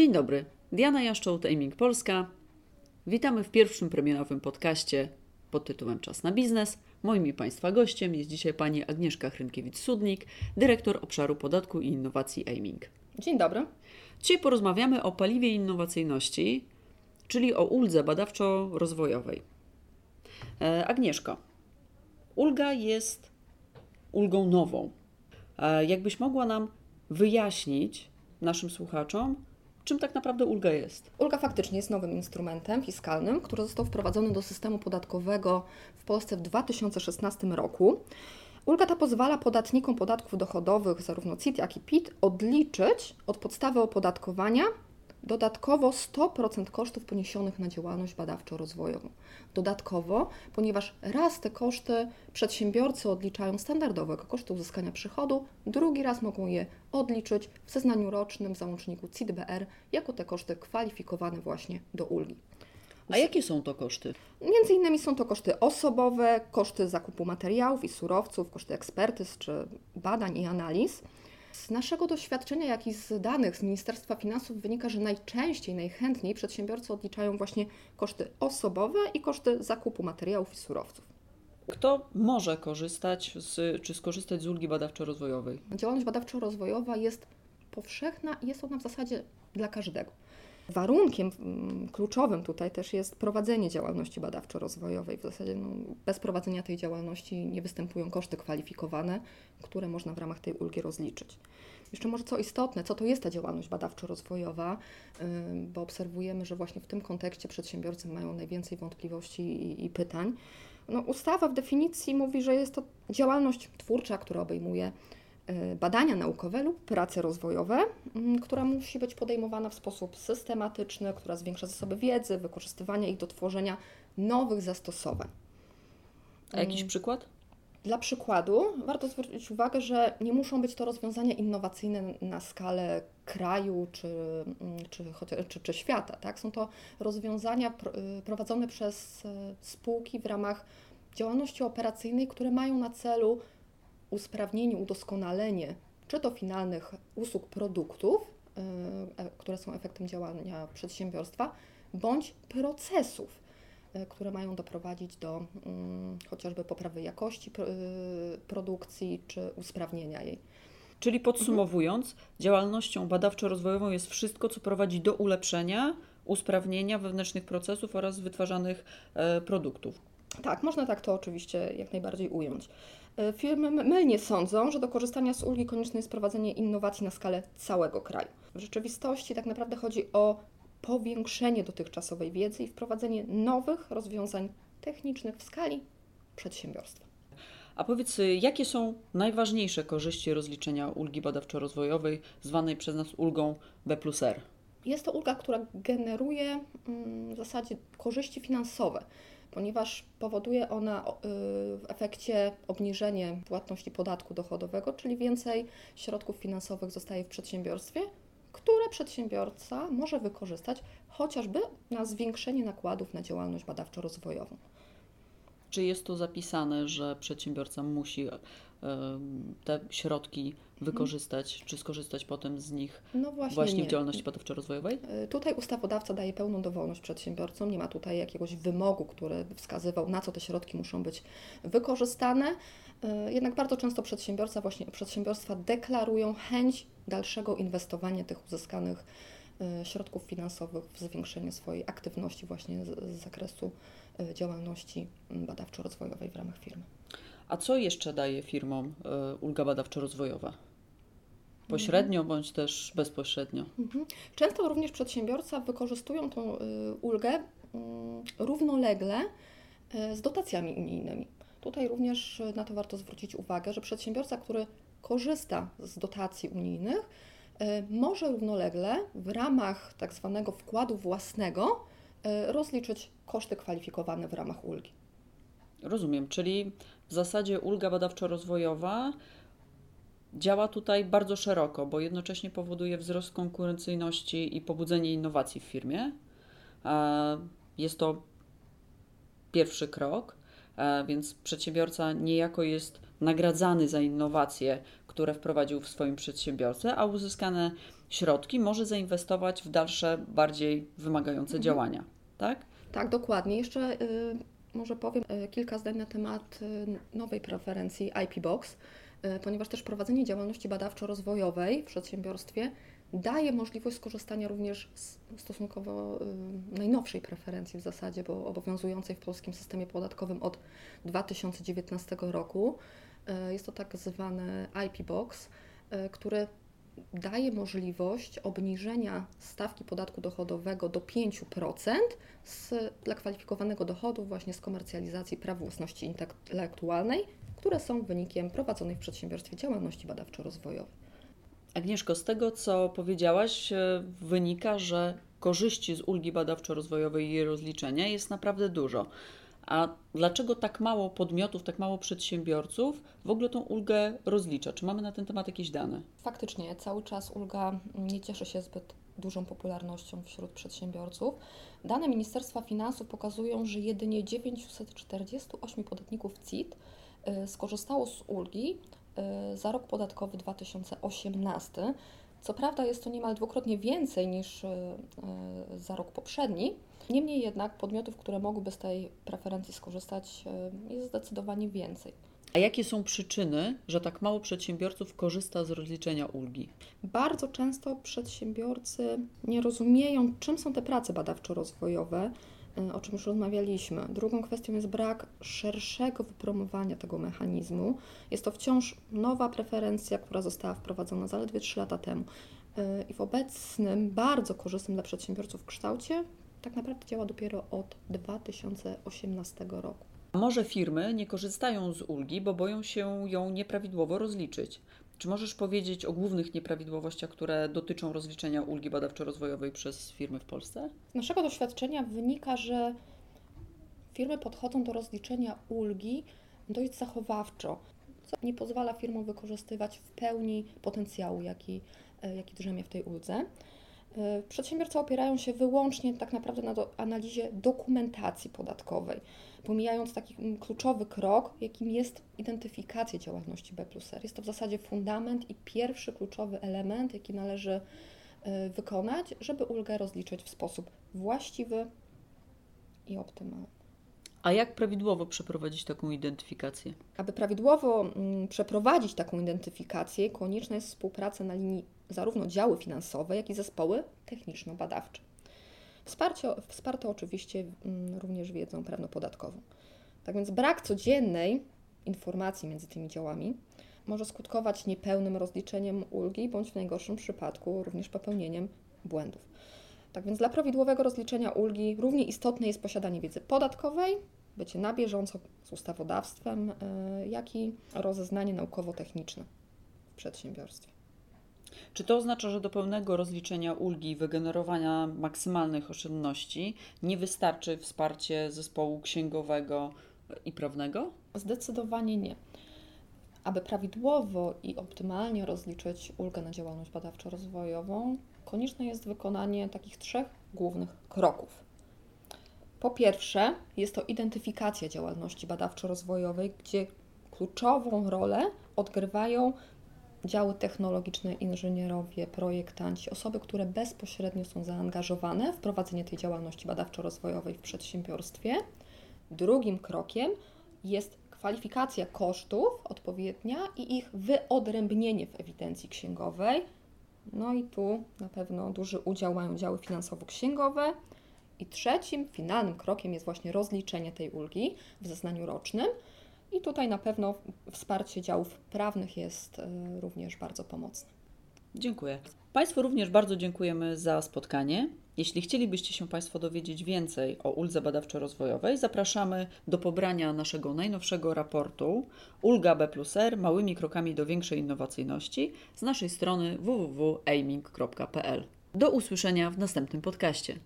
Dzień dobry, Diana Jaszczołt, Aiming Polska. Witamy w pierwszym premierowym podcaście pod tytułem Czas na biznes. Moim i Państwa gościem jest dzisiaj pani Agnieszka Hrynkiewicz-Sudnik, dyrektor obszaru podatku i innowacji Aiming. Dzień dobry. Dzisiaj porozmawiamy o paliwie innowacyjności, czyli o uldze badawczo-rozwojowej. E, Agnieszko, ulga jest ulgą nową. E, jakbyś mogła nam wyjaśnić naszym słuchaczom, czym tak naprawdę ulga jest? Ulga faktycznie jest nowym instrumentem fiskalnym, który został wprowadzony do systemu podatkowego w Polsce w 2016 roku. Ulga ta pozwala podatnikom podatków dochodowych, zarówno CIT, jak i PIT, odliczyć od podstawy opodatkowania dodatkowo 100% kosztów poniesionych na działalność badawczo-rozwojową. Dodatkowo, ponieważ raz te koszty przedsiębiorcy odliczają standardowo jako koszty uzyskania przychodu, drugi raz mogą je odliczyć w zeznaniu rocznym w załączniku CIT-BR jako te koszty kwalifikowane właśnie do ulgi. A jakie są to koszty? Między innymi są to koszty osobowe, koszty zakupu materiałów i surowców, koszty ekspertyz czy badań i analiz. Z naszego doświadczenia, jak i z danych z Ministerstwa Finansów wynika, że najczęściej, najchętniej przedsiębiorcy odliczają właśnie koszty osobowe i koszty zakupu materiałów i surowców. Kto może korzystać z, czy skorzystać z ulgi badawczo-rozwojowej? Działalność badawczo-rozwojowa jest powszechna i jest ona w zasadzie dla każdego. Warunkiem mm, kluczowym tutaj też jest prowadzenie działalności badawczo-rozwojowej. W zasadzie no, bez prowadzenia tej działalności nie występują koszty kwalifikowane, które można w ramach tej ulgi rozliczyć. Jeszcze może co istotne, co to jest ta działalność badawczo-rozwojowa, bo obserwujemy, że właśnie w tym kontekście przedsiębiorcy mają najwięcej wątpliwości i, i pytań. No, ustawa w definicji mówi, że jest to działalność twórcza, która obejmuje badania naukowe lub prace rozwojowe, mm, która musi być podejmowana w sposób systematyczny, która zwiększa zasoby wiedzy, wykorzystywania ich do tworzenia nowych zastosowań. A jakiś przykład? Dla przykładu warto zwrócić uwagę, że nie muszą być to rozwiązania innowacyjne na skalę kraju czy, mm, czy, czy, czy świata. Tak? Są to rozwiązania y, prowadzone przez y, spółki w ramach działalności operacyjnej, które mają na celu usprawnienie, udoskonalenie czy to finalnych usług, produktów, e, e, które są efektem działania przedsiębiorstwa, bądź procesów, e, które mają doprowadzić do mm, chociażby poprawy jakości produkcji czy usprawnienia jej. Czyli podsumowując, działalnością badawczo-rozwojową jest wszystko, co prowadzi do ulepszenia, usprawnienia wewnętrznych procesów oraz wytwarzanych produktów. Tak, można tak to oczywiście jak najbardziej ująć. E, firmy mylnie sądzą, że do korzystania z ulgi konieczne jest prowadzenie innowacji na skalę całego kraju. W rzeczywistości tak naprawdę chodzi o powiększenie dotychczasowej wiedzy i wprowadzenie nowych rozwiązań technicznych w skali przedsiębiorstwa. A powiedz, y, jakie są najważniejsze korzyści rozliczenia ulgi badawczo-rozwojowej, zwanej przez nas ulgą B plus R? Jest to ulga, która generuje mm, w zasadzie korzyści finansowe ponieważ powoduje ona y, w efekcie obniżenie płatności podatku dochodowego, czyli więcej środków finansowych zostaje w przedsiębiorstwie, które przedsiębiorca może wykorzystać chociażby na zwiększenie nakładów na działalność badawczo-rozwojową. Czy jest to zapisane, że przedsiębiorca musi te środki wykorzystać, czy skorzystać potem z nich no właśnie, właśnie w działalności badawczo-rozwojowej? E, tutaj ustawodawca daje pełną dowolność przedsiębiorcom, nie ma tutaj jakiegoś wymogu, który wskazywał, na co te środki muszą być wykorzystane. E, jednak bardzo często przedsiębiorca, właśnie przedsiębiorstwa deklarują chęć dalszego inwestowania tych uzyskanych e, środków finansowych w zwiększenie swojej aktywności właśnie z, z zakresu działalności badawczo-rozwojowej w ramach firmy. A co jeszcze daje firmom e, ulga badawczo-rozwojowa? Pośrednio bądź też bezpośrednio. Mhm. Często również przedsiębiorca wykorzystują tą e, ulgę mm, równolegle e, z dotacjami unijnymi. Tutaj również na to warto zwrócić uwagę, że przedsiębiorca, który korzysta z dotacji unijnych, może równolegle w ramach tak zwanego wkładu własnego rozliczyć koszty kwalifikowane w ramach ulgi. Rozumiem, czyli w zasadzie ulga badawczo-rozwojowa działa tutaj bardzo szeroko, bo jednocześnie powoduje wzrost konkurencyjności i pobudzenie innowacji w firmie. Jest to pierwszy krok, więc przedsiębiorca niejako jest nagradzany za innowacje które wprowadził w swoim przedsiębiorce, a uzyskane środki może zainwestować w dalsze, bardziej wymagające Mhm. działania. Tak? Tak, dokładnie. Jeszcze y, może powiem y, kilka zdań na temat y, nowej preferencji IP Box, y, ponieważ też prowadzenie działalności badawczo-rozwojowej w przedsiębiorstwie daje możliwość skorzystania również z stosunkowo najnowszej preferencji w zasadzie, bo obowiązującej w polskim systemie podatkowym od 2019 roku. Jest to tak zwany IP Box, który daje możliwość obniżenia stawki podatku dochodowego do 5% z, dla kwalifikowanego dochodu właśnie z komercjalizacji praw własności intelektualnej, które są wynikiem prowadzonej w przedsiębiorstwie działalności badawczo-rozwojowej. Agnieszko, z tego co powiedziałaś, e, wynika, że korzyści z ulgi badawczo-rozwojowej i jej rozliczenia jest naprawdę dużo. A dlaczego tak mało podmiotów, tak mało przedsiębiorców w ogóle tą ulgę rozlicza? Czy mamy na ten temat jakieś dane? Faktycznie, cały czas ulga nie cieszy się zbyt dużą popularnością wśród przedsiębiorców. Dane Ministerstwa Finansów pokazują, że jedynie 948 podatników CIT y, skorzystało z ulgi y, za rok podatkowy 2018. Co prawda jest to niemal dwukrotnie więcej niż y, y, za rok poprzedni. Niemniej jednak podmiotów, które mogłyby z tej preferencji skorzystać, y, jest zdecydowanie więcej. A jakie są przyczyny, że tak mało przedsiębiorców korzysta z rozliczenia ulgi? Bardzo często przedsiębiorcy nie rozumieją, czym są te prace badawczo-rozwojowe, o czym już rozmawialiśmy. Drugą kwestią jest brak szerszego wypromowania tego mechanizmu. Jest to wciąż nowa preferencja, która została wprowadzona zaledwie 3 lata temu. Y, I w obecnym, bardzo korzystnym dla przedsiębiorców kształcie, tak naprawdę działa dopiero od 2018 roku. Może firmy nie korzystają z ulgi, bo boją się ją nieprawidłowo rozliczyć? Czy możesz powiedzieć o głównych nieprawidłowościach, które dotyczą rozliczenia ulgi badawczo-rozwojowej przez firmy w Polsce? Z naszego doświadczenia wynika, że firmy podchodzą do rozliczenia ulgi dość zachowawczo, co nie pozwala firmom wykorzystywać w pełni potencjału, jaki, e, jaki drzemie w tej uldze. E, Przedsiębiorcy opierają się wyłącznie tak naprawdę na do, analizie dokumentacji podatkowej, pomijając taki mm, kluczowy krok, jakim jest identyfikacja działalności B. Jest to w zasadzie fundament i pierwszy kluczowy element, jaki należy e, wykonać, żeby ulgę rozliczyć w sposób właściwy i optymalny. A jak prawidłowo przeprowadzić taką identyfikację? Aby prawidłowo mm, przeprowadzić taką identyfikację, konieczna jest współpraca na linii zarówno działy finansowe, jak i zespoły techniczno-badawcze. Wsparcie, wsparte oczywiście mm, również wiedzą prawno-podatkową. Tak więc brak codziennej informacji między tymi działami może skutkować niepełnym rozliczeniem ulgi, bądź w najgorszym przypadku również popełnieniem błędów. Tak więc dla prawidłowego rozliczenia ulgi równie istotne jest posiadanie wiedzy podatkowej, bycie na bieżąco z ustawodawstwem, y, jak i rozeznanie naukowo-techniczne w przedsiębiorstwie. Czy to oznacza, że do pełnego rozliczenia ulgi i wygenerowania maksymalnych oszczędności nie wystarczy wsparcie zespołu księgowego i prawnego? Zdecydowanie nie. Aby prawidłowo i optymalnie rozliczyć ulgę na działalność badawczo-rozwojową, konieczne jest wykonanie takich trzech głównych kroków. Po pierwsze, jest to identyfikacja działalności badawczo-rozwojowej, gdzie kluczową rolę odgrywają działy technologiczne, inżynierowie, projektanci, osoby, które bezpośrednio są zaangażowane w prowadzenie tej działalności badawczo-rozwojowej w przedsiębiorstwie. Drugim krokiem jest kwalifikacja kosztów odpowiednia i ich wyodrębnienie w ewidencji księgowej. No i tu na pewno duży udział mają działy finansowo-księgowe. I trzecim, finalnym krokiem jest właśnie rozliczenie tej ulgi w zeznaniu rocznym. I tutaj na pewno wsparcie działów prawnych jest y, również bardzo pomocne. Dziękuję. Państwu również bardzo dziękujemy za spotkanie. Jeśli chcielibyście się Państwo dowiedzieć więcej o uldze badawczo-rozwojowej, zapraszamy do pobrania naszego najnowszego raportu Ulga B R małymi krokami do większej innowacyjności z naszej strony www.aiming.pl. Do usłyszenia w następnym podcaście.